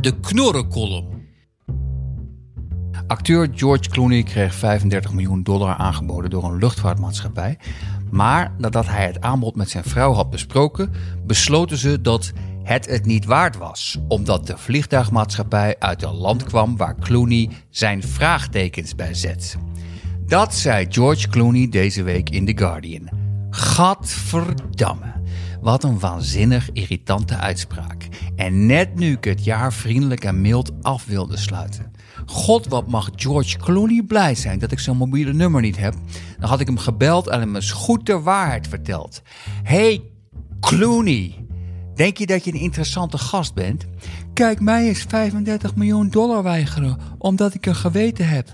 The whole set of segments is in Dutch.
De knorrenkolom. Acteur George Clooney kreeg 35 miljoen dollar aangeboden door een luchtvaartmaatschappij. Maar nadat hij het aanbod met zijn vrouw had besproken, besloten ze dat het het niet waard was, omdat de vliegtuigmaatschappij uit een land kwam waar Clooney zijn vraagtekens bij zet. Dat zei George Clooney deze week in The Guardian. Gadverdamme. Wat een waanzinnig irritante uitspraak. En net nu ik het jaar vriendelijk en mild af wilde sluiten. God, wat mag George Clooney blij zijn dat ik zijn mobiele nummer niet heb. Dan had ik hem gebeld en hem eens goed de waarheid verteld. Hey Clooney, denk je dat je een interessante gast bent? Kijk, mij eens 35 miljoen dollar weigeren omdat ik een geweten heb.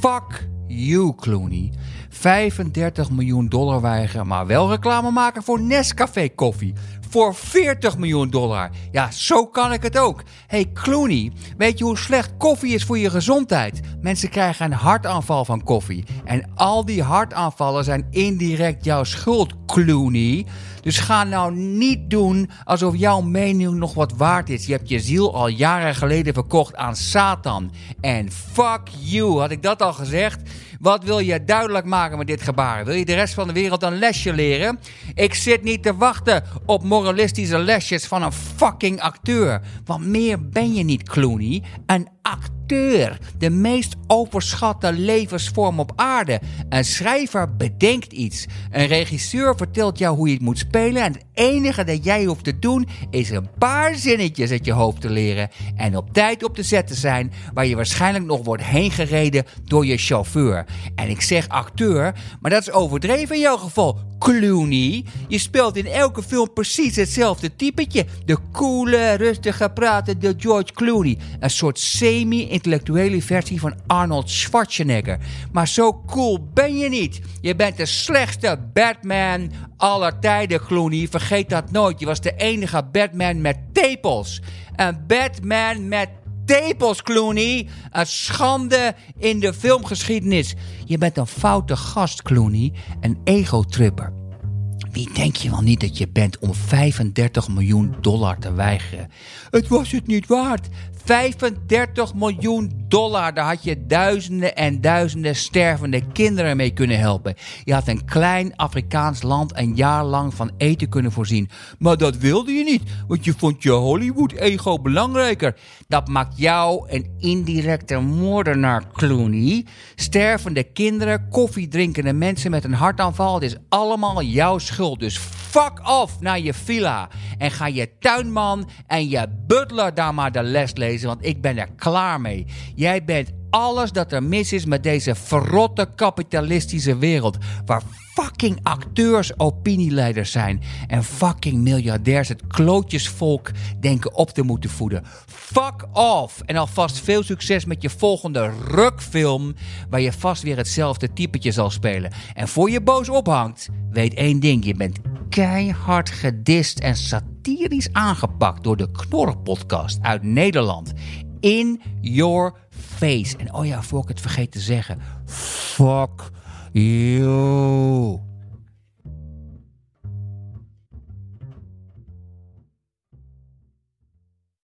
Fuck you, Clooney. 35 miljoen dollar weigeren, maar wel reclame maken voor Nescafé koffie. Voor 40 miljoen dollar. Ja, zo kan ik het ook. Hey Clooney, weet je hoe slecht koffie is voor je gezondheid? Mensen krijgen een hartaanval van koffie. En al die hartaanvallen zijn indirect jouw schuld, Clooney. Dus ga nou niet doen alsof jouw mening nog wat waard is. Je hebt je ziel al jaren geleden verkocht aan Satan. En fuck you, had ik dat al gezegd? Wat wil je duidelijk maken met dit gebaar? Wil je de rest van de wereld een lesje leren? Ik zit niet te wachten op moralistische lesjes van een fucking acteur. Want meer ben je niet, Clooney. Een acteur. De meest overschatte levensvorm op aarde. Een schrijver bedenkt iets. Een regisseur vertelt jou hoe je het moet spelen. En het enige dat jij hoeft te doen is een paar zinnetjes uit je hoofd te leren. En op tijd op de set te zijn. Waar je waarschijnlijk nog wordt heen gereden door je chauffeur. En ik zeg acteur, maar dat is overdreven in jouw geval. Clooney. Je speelt in elke film precies hetzelfde typetje. De coole, rustige, pratende George Clooney. Een soort semi-intellectuele versie van Arnold Schwarzenegger. Maar zo cool ben je niet. Je bent de slechtste Batman aller tijden, Clooney. Vergeet dat nooit. Je was de enige Batman met tepels. Een Batman met tepels, Clooney. Een schande in de filmgeschiedenis. Je bent een foute gast, Clooney. Een ego-tripper. Wie denk je wel niet dat je bent om 35 miljoen dollar te weigeren? Het was het niet waard. 35 miljoen dollar, daar had je duizenden en duizenden stervende kinderen mee kunnen helpen. Je had een klein Afrikaans land een jaar lang van eten kunnen voorzien. Maar dat wilde je niet, want je vond je Hollywood-ego belangrijker. Dat maakt jou een indirecte moordenaar, Clooney. Stervende kinderen, koffiedrinkende mensen met een hartaanval, het is allemaal jouw schuld. Dus fuck off naar je villa en ga je tuinman en je butler daar maar de les lezen, want ik ben er klaar mee. Jij bent alles dat er mis is met deze verrotte kapitalistische wereld. Waar fucking acteurs opinieleiders zijn. En fucking miljardairs het klootjesvolk denken op te moeten voeden. Fuck off! En alvast veel succes met je volgende rukfilm. Waar je vast weer hetzelfde typetje zal spelen. En voor je boos ophangt, weet één ding. Je bent keihard gedist en satirisch aangepakt door de Knorren-podcast uit Nederland. In your face. En oh ja, voor ik het vergeet te zeggen. Fuck you.